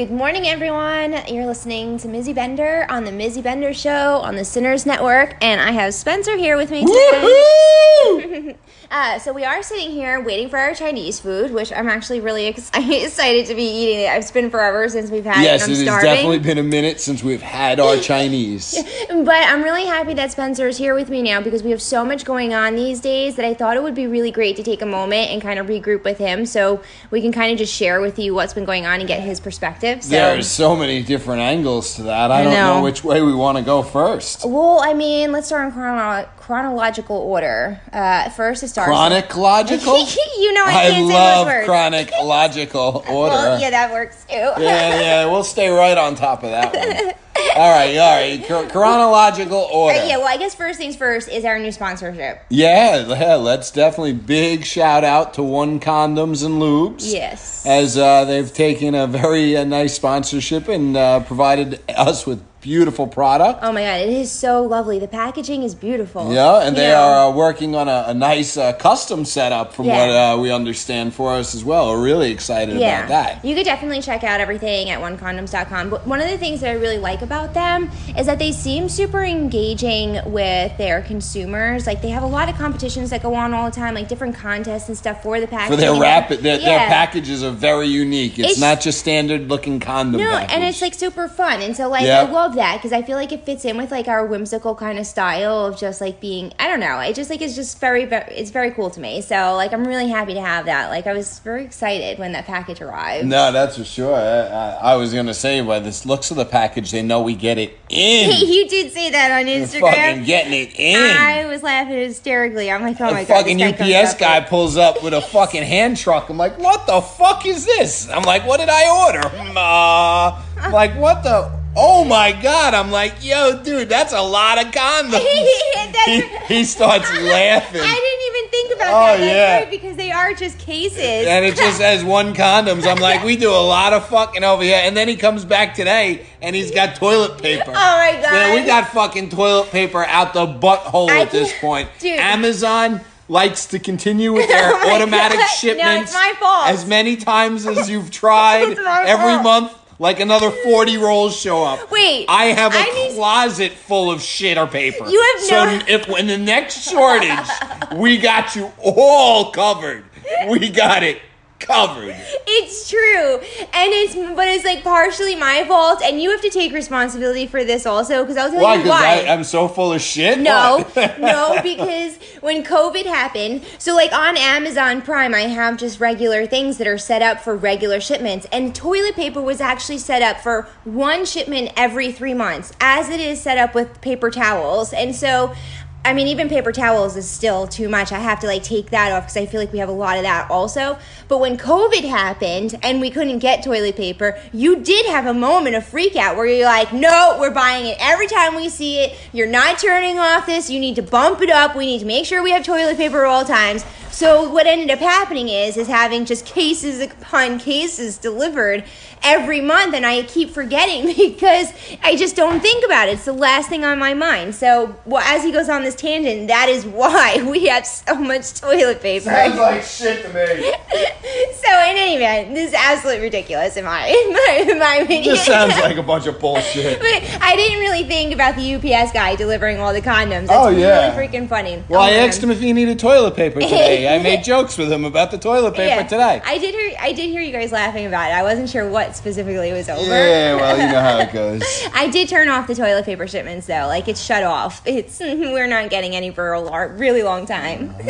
Good morning, everyone. You're listening to Mizzy Bender on the Mizzy Bender Show on the Sinners Network, and I have Spencer here with me today. uh, so we are sitting here waiting for our Chinese food, which I'm actually really ex- excited to be eating. It. It's been forever since we've had Yes, it. it and I'm has definitely been a minute since we've had our Chinese. But I'm really happy that Spencer is here with me now because we have so much going on these days that I thought it would be really great to take a moment and kind of regroup with him so we can kind of just share with you what's been going on and get his perspective. So. There's so many different angles to that. I, I don't know. know. which way we want to go first. Well, I mean, let's start in chrono- chronological order. Uh, first, it starts. Chronic logical? you know, I, I can't love say those words. chronic logical order. Well, yeah, that works too. yeah, yeah, we'll stay right on top of that one. All right, all right. Chro- chronological order. Uh, yeah, well, I guess first things first is our new sponsorship. Yeah, yeah, let's definitely big shout out to One Condoms and Lubes. Yes. As uh, they've taken a very uh, nice sponsorship and uh, provided us with beautiful product. Oh my god, it is so lovely. The packaging is beautiful. Yeah, and You they know, are uh, working on a, a nice uh, custom setup from Yeah. what uh, we understand for us as well. We're really excited yeah. about that. You could definitely check out everything at onecondoms.com. But one of the things that I really like about them is that they seem super engaging with their consumers. Like they have a lot of competitions that go on all the time, like different contests and stuff for the packaging. For their rapid, their, their packages are very unique. It's, It's- not just standard looking condom. No, package. and it's like super fun, and so like Yep. I love that because I feel like it fits in with like our whimsical kind of style of just like being I don't know. I just like it's just very, very it's very cool to me. So like I'm really happy to have that. Like I was very excited when that package arrived. No, that's for sure. I, I, I was gonna say by this looks of the package, they know we get it in. you did say that on Instagram. fucking getting it in. I was laughing hysterically. I'm like, oh my a god, fucking guy UPS guy pulls up with a fucking hand truck. I'm like, what the fuck is this? I'm like, what did I order? Uh, I'm like, what the? Oh my god! I'm like, yo, dude, that's a lot of condoms. He, he starts laughing. I didn't even think about Oh, that. That's yeah. right, because they are just cases. and it just says one condoms. I'm like, we do a lot of fucking over here. And then he comes back today and he's got toilet paper. Oh my god. Yeah, we got fucking toilet paper out the butthole I at this point. dude. Amazon likes to continue with their Oh automatic God. No, shipments it's my fault. as many times as you've tried. Every fault. month, like another 40 rolls show up. Wait, I have a I closet full of shit or paper. You have so no- if in the next shortage, we got you all covered. We got it covered. It's true, and it's but it's like partially my fault, and you have to take responsibility for this also because I'll tell Why? you Because why. I'm so full of shit. no, no, because when COVID happened, so like on Amazon Prime, I have just regular things that are set up for regular shipments, and toilet paper was actually set up for one shipment every three months, as it is set up with paper towels, and so. I mean, even paper towels is still too much. I have to like take that off because I feel like we have a lot of that also. But when COVID happened and we couldn't get toilet paper, you did have a moment of freak out where you're like, no, we're buying it every time we see it. You're not turning off this. You need to bump it up. We need to make sure we have toilet paper at all times. So what ended up happening is is having just cases upon cases delivered every month and I keep forgetting because I just don't think about it. It's the last thing on my mind. So well, as he goes on this tangent, that is why we have so much toilet paper. Sounds like shit to me. so in any event, this is absolutely ridiculous in my in my, in my opinion. Just sounds like a bunch of bullshit. But I didn't really think about the UPS guy delivering all the condoms. That's Oh, yeah. really freaking funny. Well, Oh, I man. asked him if he needed toilet paper today. I made jokes with him about the toilet paper Yeah. today. I did hear I did hear you guys laughing about it. I wasn't sure what specifically was over. Yeah, well, you know how it goes. I did turn off the toilet paper shipments though. Like it's shut off. It's we're not getting any for a lar- really long time.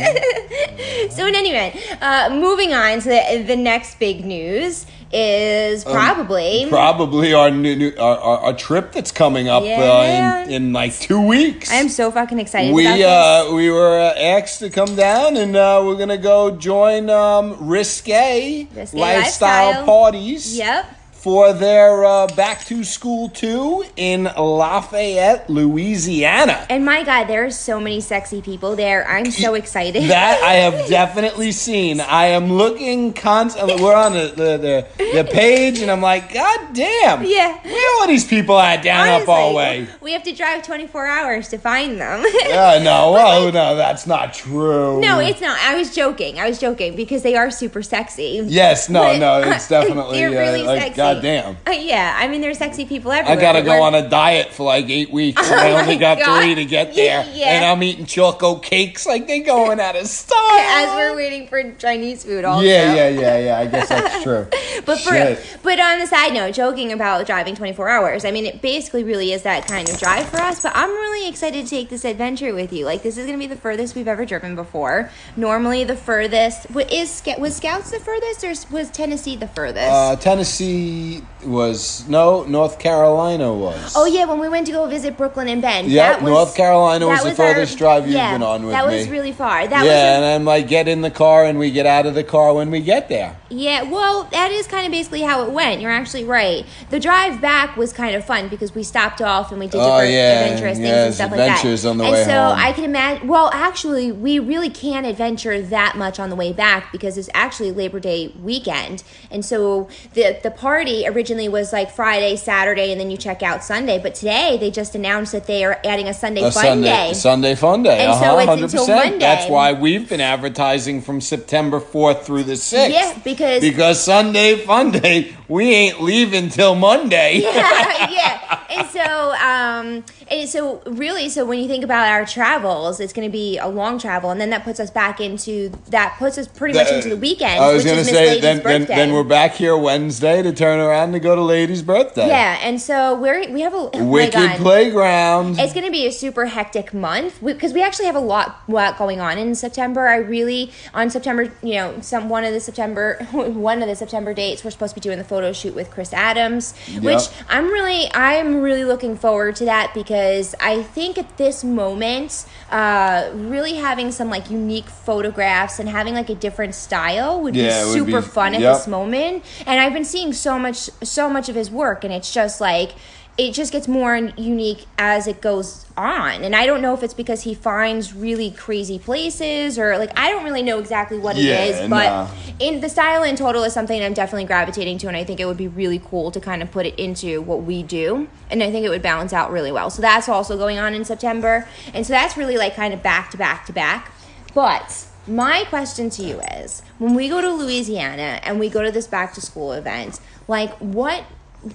so in any event, uh, moving on to the, the next big news is probably Probably our new, new our, our, our trip that's coming up Yeah. uh, in, in like two weeks. I'm so fucking excited we uh, we were uh, asked to come down and uh, we're gonna go join um, risque, Risque lifestyle, Lifestyle. parties Yep. For their uh, back to school too in Lafayette, Louisiana. And my God, there are so many sexy people there. I'm so excited. That I have definitely seen. I am looking constantly. We're on the, the, the, the page, and I'm like, God damn! Yeah. where are all these people at down up our way? we have to drive 24 hours to find them. Yeah, no, oh no, that's not true. no, it's not. I was joking. I was joking because they are super sexy. Yes, no, But- no, it's definitely they're uh, really like sexy. Goddamn. Uh, yeah, I mean, they're sexy people everywhere. I gotta go we're- on a diet for like eight weeks. and I Oh only got God. three to get there, yeah. and I'm eating choco cakes like they're going out of style. as we're waiting for Chinese food. Also. yeah, yeah, yeah, yeah. I guess that's true. But for Shit. but on the side note, joking about driving 24 hours. I mean, it basically really is that kind of drive for us. But I'm really excited to take this adventure with you. Like this is gonna be the furthest we've ever driven before. Normally, the furthest what is was Scouts the furthest, or was Tennessee the furthest? Uh, Tennessee was no, North Carolina was. Oh yeah, when we went to go visit Brooklyn and Ben. Yeah, that was, North Carolina was that the furthest drive you've yeah, been on with That was me. really far. That yeah, was and I'm like, get in the car, and we get out of the car when we get there. Yeah, well, that is kind of basically how it went. You're actually right. The drive back was kind of fun because we stopped off and we did Oh, different yeah, adventurous things yes, and stuff adventures like on that. the and way so home. I can imagine. Well, actually, we really can't adventure that much on the way back because it's actually Labor Day weekend, and so the the party originally was like Friday, Saturday, and then you check out Sunday. But today they just announced that they are adding a Sunday A fun Sunday, day. Sunday fun day. And so uh-huh, it's until 100%. Monday. That's why we've been advertising from September 4th through the 6th. Yeah, because- because Sunday fun day, we ain't leaving till Monday. yeah, yeah. And so, um, and so really, so when you think about our travels, it's going to be a long travel, and then that puts us back into that puts us pretty much into the weekend. I was gonna say Lady's then, then then we're back here Wednesday to turn around to go to Lady's birthday. yeah, and so we're we have a oh Wicked playground. It's going to be a super hectic month because we, actually have a lot, lot going on in September. I really on September, you know, some one of the September one of the September dates we're supposed to be doing the photo shoot with Chris Adams, which I'm really I'm really looking forward to that because I think at this moment, uh, really having some like unique photographs and having like a different style would Yeah, be would super be- fun at yep. this moment. And I've been seeing so much so much of his work, and it's just like it just gets more unique as it goes on. And I don't know if it's because he finds really crazy places or like I don't really know exactly what it Yeah, is, but nah. in the style in total is something I'm definitely gravitating to and I think it would be really cool to kind of put it into what we do. And I think it would balance out really well. So that's also going on in September. And so that's really like kind of back to back to back. But my question to you is when we go to Louisiana and we go to this back to school event, like what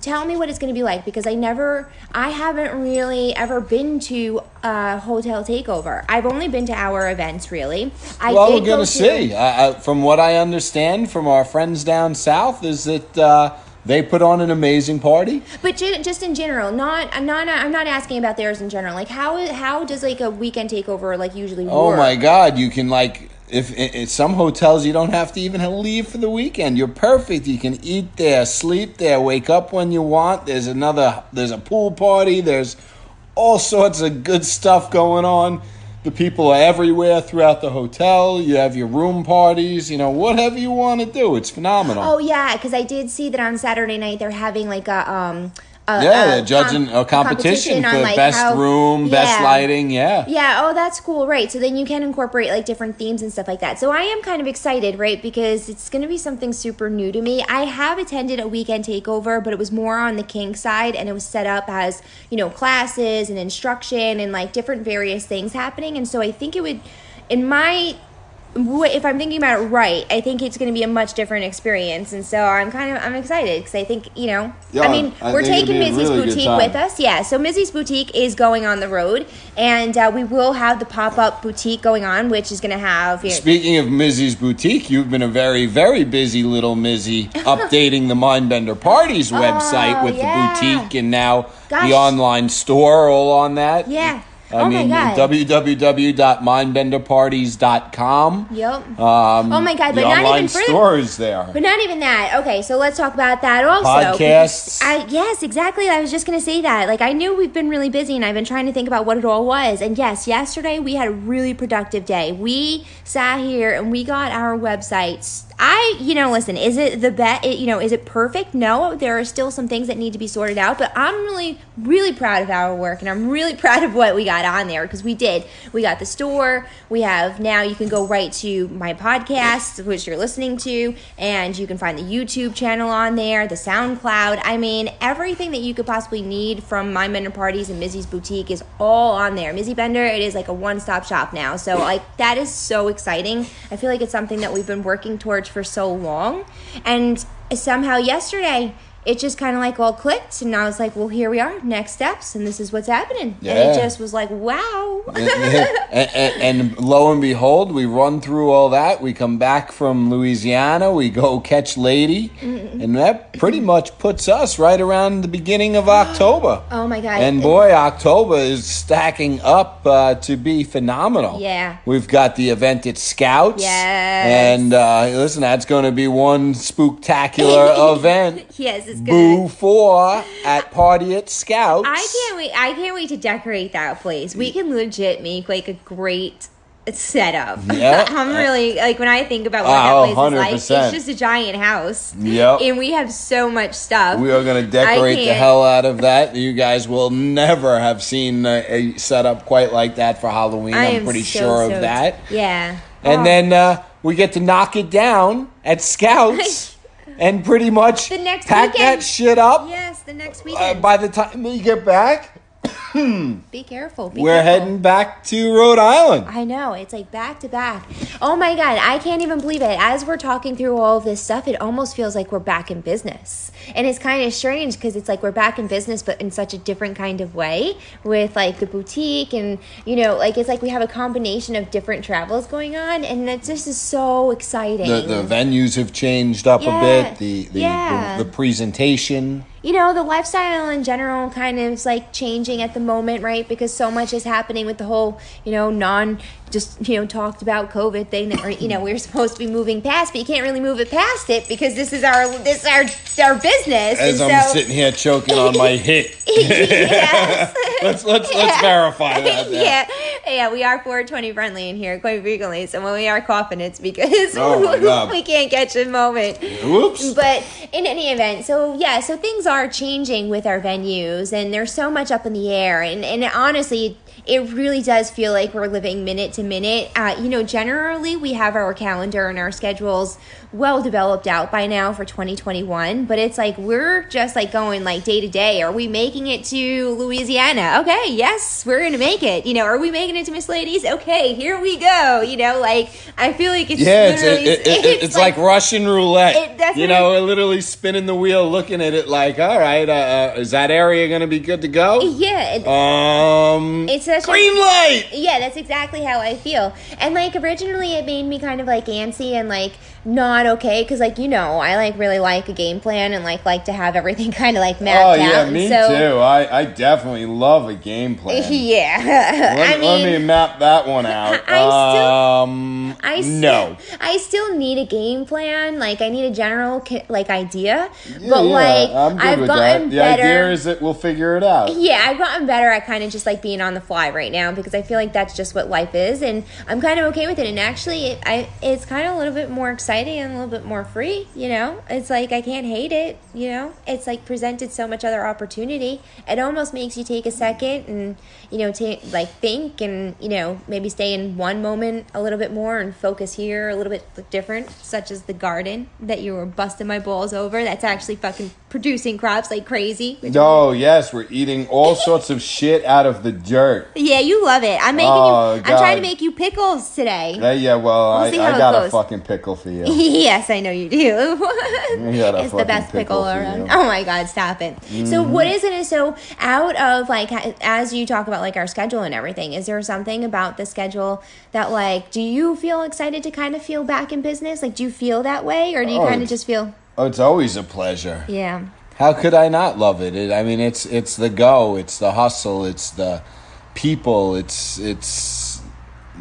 tell me what it's going to be like because I never I haven't really ever been to a hotel takeover. I've only been to our events really. I well, we're gonna to- see. From what I understand from our friends down south, is that uh, they put on an amazing party. But ju- just in general, not I'm not I'm not asking about theirs in general. Like how how does like a weekend takeover like usually Oh work? my God! You can like if in some hotels you don't have to even leave for the weekend. You're perfect. You can eat there, sleep there, wake up when you want. There's another. There's a pool party. There's all sorts of good stuff going on. The people are everywhere throughout the hotel. You have your room parties. You know whatever you want to do. It's phenomenal. Oh yeah, because I did see that on Saturday night they're having like a um. A, yeah, they're judging com- a competition, on, for like, best how- room, best lighting. Yeah. Yeah, oh, that's cool, right? So then you can incorporate like different themes and stuff like that. So I am kind of excited, right? Because it's going to be something super new to me. I have attended a weekend takeover, but it was more on the kink side and it was set up as, you know, classes and instruction and like different various things happening. And so I think it would, in my if I'm thinking about it right, I think it's going to be a much different experience, and so I'm kind of I'm excited because I think you know, Yeah, I mean, I we're taking be Mizzy's really boutique with us, yeah. So Mizzy's boutique is going on the road, and uh, we will have the pop up boutique going on, which is going to have you know, Speaking of Mizzy's boutique, you've been a very, very busy little Mizzy updating the Mindbender Parties website with Oh, yeah. the boutique and now Gosh. the online store all on that. Yeah. I Oh my mean, God. www.mindbenderparties.com. Yep. Um, Oh my God, but not even online further- store is there. But not even that. Okay, so let's talk about that also. Podcasts. I, yes, exactly. I was just going to say that. Like, I knew we've been really busy, and I've been trying to think about what it all was. And yes, yesterday we had a really productive day. We sat here and we got our websites. I, you know, listen, is it the bet? You know, is it perfect? No, there are still some things that need to be sorted out. But I'm really, really proud of our work, and I'm really proud of what we got on there because we did. We got the store. We have now. You can go right to my podcast, which you're listening to, and you can find the YouTube channel on there, the SoundCloud. I mean, everything that you could possibly need from Mindbender parties and Mizzy's boutique is all on there. Mizzy Bender, it is like a one-stop shop now. So like that is so exciting. I feel like it's something that we've been working towards for so long, and somehow yesterday. It just kind of like all clicked, and I was like, "Well, here we are, next steps, and this is what's happening." And it just was like, "Wow!" and, and, and lo and behold, we run through all that. We come back from Louisiana. We go catch Lady, and that pretty much puts us right around the beginning of October. Oh my god! And boy, October is stacking up uh, to be phenomenal. Yeah. We've got the event at Scouts. Yes. And uh, listen, that's going to be one spooktacular event. yes, it's good. Boo 4 at Party at Scouts. I can't wait. I can't wait to decorate that place. We can legit make like a great setup. Yeah. I'm really like when I think about what Oh, that place is like. It's just a giant house. Yep. And we have so much stuff. We are going to decorate the hell out of that. You guys will never have seen a, a setup quite like that for Halloween. I I'm pretty so sure of stoked. that. Yeah. And Oh. then uh, we get to knock it down at Scouts and pretty much The next pack weekend. that shit up. yes, the next Uh, weekend. by the time we get back, Hmm. be careful. Be we're careful. heading back to Rhode Island. I know. It's like back to back. Oh my God. I can't even believe it. As we're talking through all of this stuff, it almost feels like we're back in business. And it's kind of strange because it's like we're back in business, but in such a different kind of way with like the boutique and, you know, like it's like we have a combination of different travels going on. And it just is so exciting. The, the venues have changed up Yeah. a bit. The the, Yeah. the the presentation. you know, the lifestyle in general kind of is like changing at the moment, right? Because so much is happening with the whole, you know, non just, you know, talked about COVID thing that we're, you know, we're supposed to be moving past, but you can't really move it past it because this is our, this is our, our business. As and I'm so, sitting here choking on my hit. yes. let's let's let's verify that. now. yeah, yeah, we are 420 friendly in here quite frequently. So when we are coughing, it's because Oh we can't catch a moment. Whoops. But in any event, so yeah, so things are changing with our venues, and there's so much up in the air, and and honestly. It really does feel like we're living minute to minute. Uh, you know, generally we have our calendar and our schedules well developed out by now for 2021, but it's like we're just like going like day to day. Are we making it to Louisiana? Okay, yes, we're gonna make it. You know, are we making it to Miss Ladies? Okay, here we go. You know, like I feel like it's Yeah, it's, it, it, it- it's like, Russian roulette. It- you know, we're literally spinning the wheel, looking at it like, all right, uh, uh, is that area going to be good to go? yeah. Um, It's such a- green light. Yeah, that's exactly how I feel. And like originally it made me kind of like antsy and like not okay because like you know I like really like a game plan and like like to have everything kind of like mapped out. Oh yeah, And me so, too. I, I definitely love a game plan. Yeah, Let, I let me map that one out. Um I still- um, I no. I still need a game plan. Like I need a general like idea, Yeah, but yeah, like I'm good I've with gotten that. The better. idea is that we'll figure it out. Yeah, I've gotten better at kind of just like being on the fly right now because I feel like that's just what life is, and I'm kind of okay with it. And actually, it, I it's kind of a little bit more exciting and a little bit more free. You know, it's like I can't hate it. You know, it's like presented so much other opportunity. It almost makes you take a second and you know take like think and you know maybe stay in one moment a little bit more and focus here a little bit different, such as the garden that you were busting my balls over. That's actually fucking producing crops like crazy. Oh yes, we're eating all sorts of shit out of the dirt. Yeah, you love it. I'm making Oh, you. I'm trying to make you pickles today. Hey, yeah, well, We'll I, I got a fucking pickle for you. yes, I know you do. got a it's the best pickle, pickle around. you. Mm-hmm. Oh my god, stop it. So what is it? So out of like as you talk about like our schedule and everything, is there something about the schedule that like do you feel excited to kind of feel back in business? Like do you feel that way, or do you Oh, kind of just feel Oh, it's always a pleasure. yeah? How could I not love it? it I mean, it's it's the go, it's the hustle, it's the people. It's it's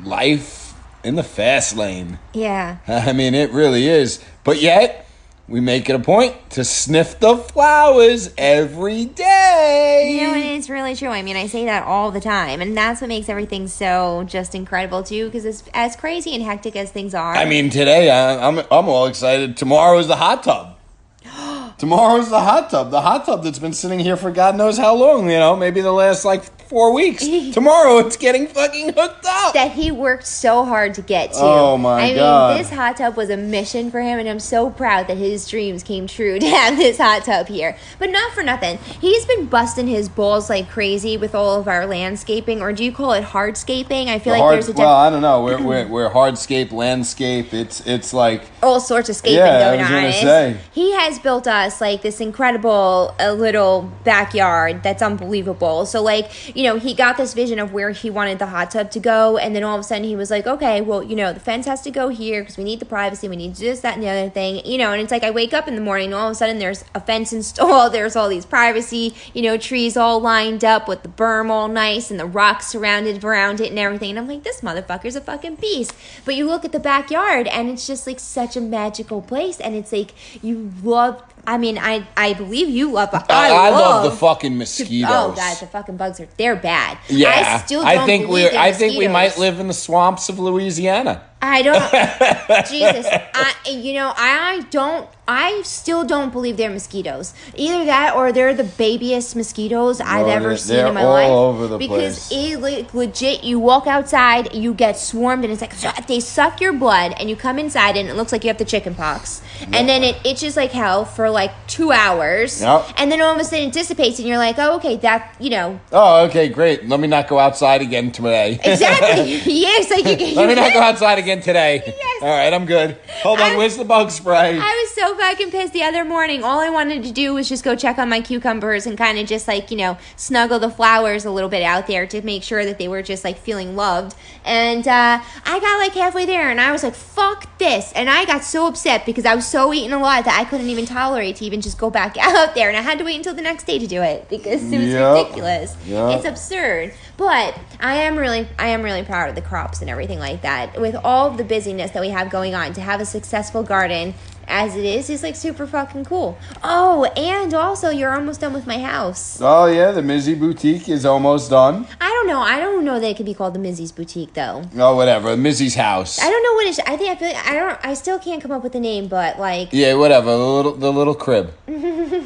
life in the fast lane. Yeah. I mean, it really is. But yet, we make it a point to sniff the flowers every day. You know, and it's really true. I mean, I say that all the time, and that's what makes everything so just incredible too. Because as as crazy and hectic as things are, I mean, today I, I'm I'm all excited. Tomorrow is the hot tub. Tomorrow's the hot tub. The hot tub that's been sitting here for God knows how long. You know, maybe the last like four weeks. Tomorrow it's getting fucking hooked up. that he worked so hard to get to. Oh, my I God. mean, this hot tub was a mission for him, and I'm so proud that his dreams came true to have this hot tub here. But not for nothing. He's been busting his balls like crazy with all of our landscaping, or do you call it hardscaping? I feel like Hard- there's a diff- well, I don't know. We're, we're, we're hardscape, landscape. It's it's like all sorts of scaping Yeah, I going on. say. He has built us like this incredible uh, little backyard that's unbelievable. So like, you know, he got this vision of where he wanted the hot tub to go, and then all of a sudden he was like, okay, well, you know, the fence has to go here because we need the privacy, we need this, that, and the other thing, you know. And it's like I wake up in the morning, and all of a sudden there's a fence installed, there's all these privacy, you know, trees all lined up with the berm all nice and the rocks surrounded around it and everything. And I'm like, this motherfucker's a fucking beast. But you look at the backyard, and it's just like such a magical place, and it's like you love. I mean, I I believe you love. I, I, I love, the fucking oh, mosquitoes. Oh god, the fucking bugs are they're bad. yeah, I still don't think we I think we might live in the swamps of Louisiana. I don't. Jesus, I you know I, don't. I still don't believe they're mosquitoes. Either that or they're the babiest mosquitoes I've ever seen in my all life. over the because place. it le- legit, you walk outside, you get swarmed, and it's like they suck your blood, and you come inside, and it looks like you have the chicken pox, and then it itches like hell for like two hours, Yep. and then all of a sudden it dissipates, and you're like, oh okay, that you know Oh, okay, great. Let me not go outside again today. exactly. yes, like you get. Let me not go outside again today. Yes. All right, I'm good. Hold on, I- where's the bug spray? I was so fucking pissed the other morning. All I wanted to do was just go check on my cucumbers and kind of just like, you know, snuggle the flowers a little bit out there to make sure that they were just like feeling loved. And uh, I got like halfway there and I was like, fuck this. And I got so upset because I was so eating a lot that I couldn't even tolerate to even just go back out there. And I had to wait until the next day to do it because it was Yep. ridiculous. Yep. It's absurd. But I am really, I am really proud of the crops and everything like that. With all the busyness that we have going on, to have a successful garden as it is is like super fucking cool. Oh, and also you're almost done with my house. oh yeah, the Mizzy Boutique is almost done. I don't know. I don't know that it could be called the Mizzy's Boutique though. Oh, whatever. Mizzy's house. I don't know what it. I think I feel. Like, I don't. I still can't come up with a name, but like. Yeah, whatever. The little the little crib. the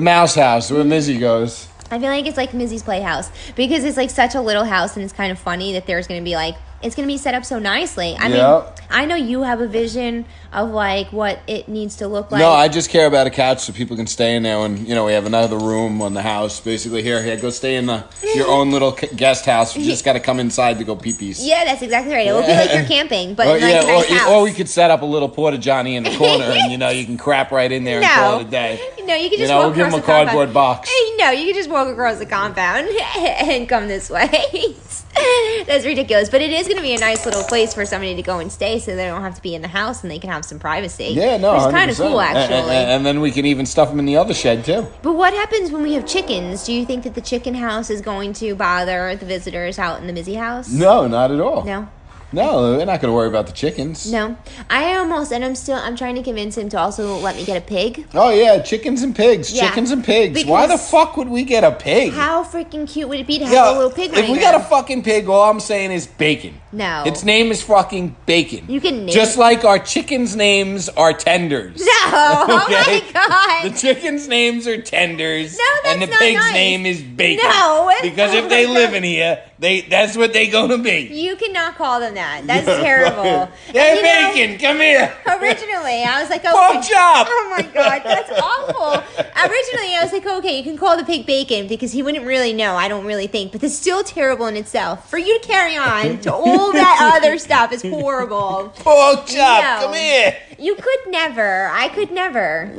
mouse house where Mizzy goes. I feel like it's like Mizzy's Playhouse because it's like such a little house and it's kind of funny that there's going to be like it's going to be set up so nicely. I Yeah. mean, I know you have a vision of like what it needs to look like. no, I just care about a couch so people can stay in there. And you know, we have another room on the house. Basically, here, here, go stay in the your own little guest house. You just got to come inside to go pee pees. Yeah, that's exactly right. It will be like you're camping, but Or, like yeah, nice or, house. or we could set up a little porta johnny in the corner, and you know, you can crap right in there and call no, it a day. no, you can You just know, walk we'll give across them a the compound. cardboard box. Hey, No, you can just walk across the compound and come this way. That's ridiculous, but it is going to be a nice little place for somebody to go and stay, so they don't have to be in the house and they can have some privacy. Yeah, no, which is kind of cool actually. And, and then we can even stuff them in the other shed too. But what happens when we have chickens? Do you think that the chicken house is going to bother the visitors out in the Mizzy house? No, not at all. No. No, we're not going to worry about the chickens. No. I almost and I'm still I'm trying to convince him to also let me get a pig. Oh yeah, chickens and pigs. Yeah. Chickens and pigs. Why the fuck would we get a pig? How freaking cute would it be to have a little pig if we got a fucking pig, all I'm saying is bacon. No. Its name is fucking bacon. You can name Just it. like our chickens' names are tenders. No, oh my god. The chickens' names are tenders. No, that's and the not pig's nice. name is bacon. No, Because if they live in here, they that's what they're gonna be. You cannot call them that. That's terrible. Hey And you know, bacon, come here. Originally, I was like, oh, Pork chop. Oh my god, that's awful. Originally, I was like, okay, you can call the pig bacon because he wouldn't really know. I don't really think, but it's still terrible in itself. For you to carry on to all that other stuff is horrible. Pork chop, No. come here. You could never. I could never.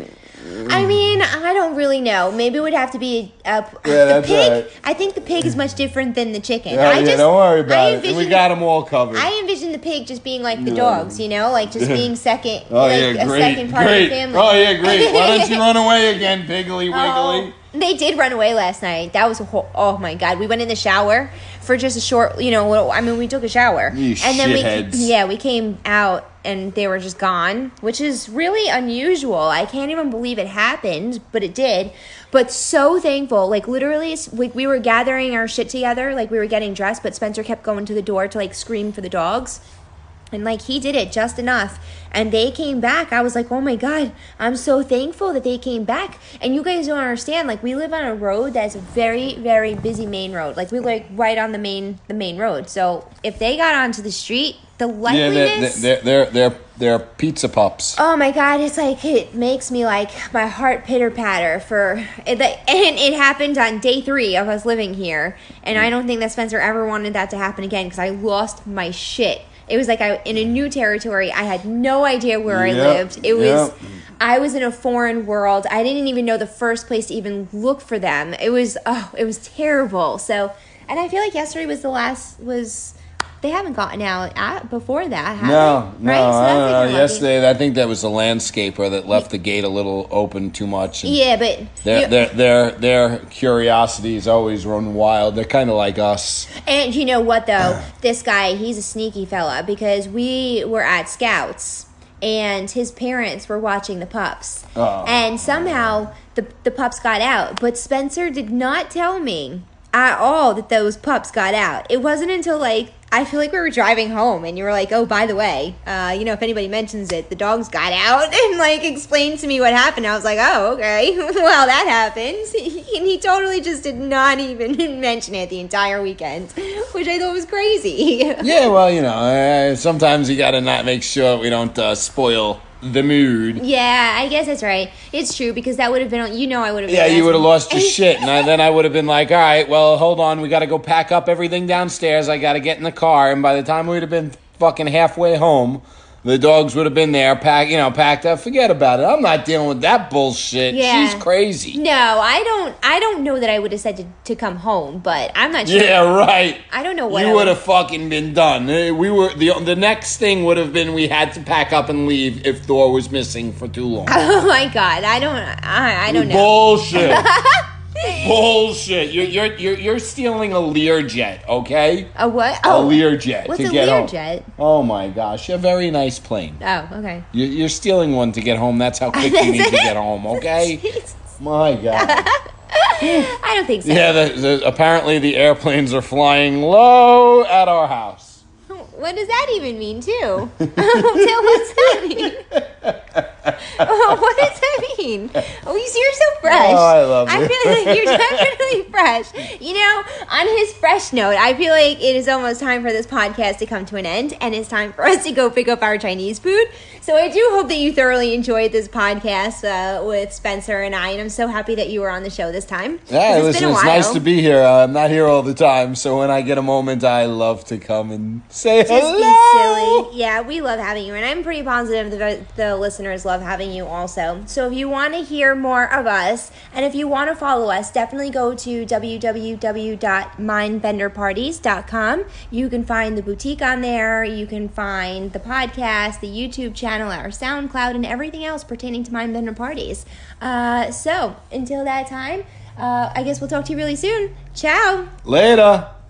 I mm. mean, I don't really know. Maybe it would have to be a, a Yeah, the pig. right. I think the pig is much different than the chicken. Yeah, I yeah, just, don't worry I about it. We got them all covered. I envision the pig just being like the dogs, you know, like just being second, Oh like yeah, a second part great. of the family. Oh yeah, great. Why don't you run away again, Piggly Wiggly? Oh, They did run away last night. That was a whole, oh my god. We went in the shower for just a short, you know. I mean, we took a shower, You and then we yeah we came out and they were just gone, which is really unusual. I can't even believe it happened, but it did. But so thankful, like literally, like we were gathering our shit together, like we were getting dressed, but Spencer kept going to the door to like scream for the dogs. And like he did it just enough. And they came back. I was like, oh my God, I'm so thankful that they came back. And you guys don't understand. Like we live on a road that's a very, very busy main road. Like we like right on the main the main road. So if they got onto the street, the Yeah, likeliness they're, they're, they're, they're, they're pizza pups. Oh my god, it's like it makes me like my heart pitter patter for it, and it happened on day three of us living here, and I don't think that Spencer ever wanted that to happen again because I lost my shit. It was like I in a new territory. I had no idea where I lived. It was. I was in a foreign world. I didn't even know the first place to even look for them. It was oh, it was terrible. So, and I feel like yesterday was the last was. They haven't gotten out at, before that, have No, they? no, Right? So I that's don't like know. unlucky. Yesterday, I think that was the landscaper that left the gate a little open too much. Yeah, but Their, their, their, their curiosities always run wild. They're kind of like us. And you know what though? this guy, he's a sneaky fella because we were at Scouts and his parents were watching the pups. Oh. And somehow the the pups got out, but Spencer did not tell me at all that those pups got out. It wasn't until like I feel like we were driving home and you were like, "Oh, by the way, uh, you know, if anybody mentions it, the dogs got out." And like explained to me what happened. I was like, "Oh, okay. well, that happens." and he totally just did not even mention it the entire weekend, which I thought was crazy. Yeah, well, you know, uh, sometimes you got to not make sure we don't uh, spoil the mood. yeah, I guess that's right. It's true because that would have been, you know, I would have. Yeah, you would have lost your shit, and I, then I would have been like, "All right, well, hold on, we got to go pack up everything downstairs. I got to get in the car." And by the time we'd have been fucking halfway home, the dogs would have been there, packed, you know, packed up. Forget about it. I'm not dealing with that bullshit. Yeah. She's crazy. No, I don't. I don't know that I would have said to, to come home, but I'm not sure. Yeah, right. I don't know what you would would- have fucking been done. Uh, We were the the next thing would have been we had to pack up and leave if Thor was missing for too long. Oh my god, I don't. I, I don't know. Bullshit. Bullshit. You're, you're you're you're stealing a Learjet, okay? A what? A Oh, Learjet what's to a get home. Oh my gosh, a very nice plane. Oh, okay. You- You're stealing one to get home. That's how quick you need to get home, okay? My God. I don't think so. Yeah, the, the, apparently the airplanes are flying low at our house. What does that even mean, too? Tell what's that mean? Oh, what does that mean? Oh, you- you're so fresh. Oh, I love I feel like you're definitely fresh. You know, on his fresh note, I feel like it is almost time for this podcast to come to an end, and it's time for us to go pick up our Chinese food. So I do hope that you thoroughly enjoyed this podcast uh, with Spencer and I, and I'm so happy that you were on the show this time. Yeah, it's listen, been a it's nice to be here. Uh, I'm not here all the time, so when I get a moment, I love to come and say Just hello. be silly. Yeah, we love having you, and I'm pretty positive the, the listeners love having you also. So if you want to hear more of us, and if you want to follow us, definitely go to www.mindbenderparties.com. You can find the boutique on there. You can find the podcast, the YouTube channel, our SoundCloud, and everything else pertaining to Mindbender Parties. Uh, so until that time, uh, I guess we'll talk to you really soon. Ciao. Later.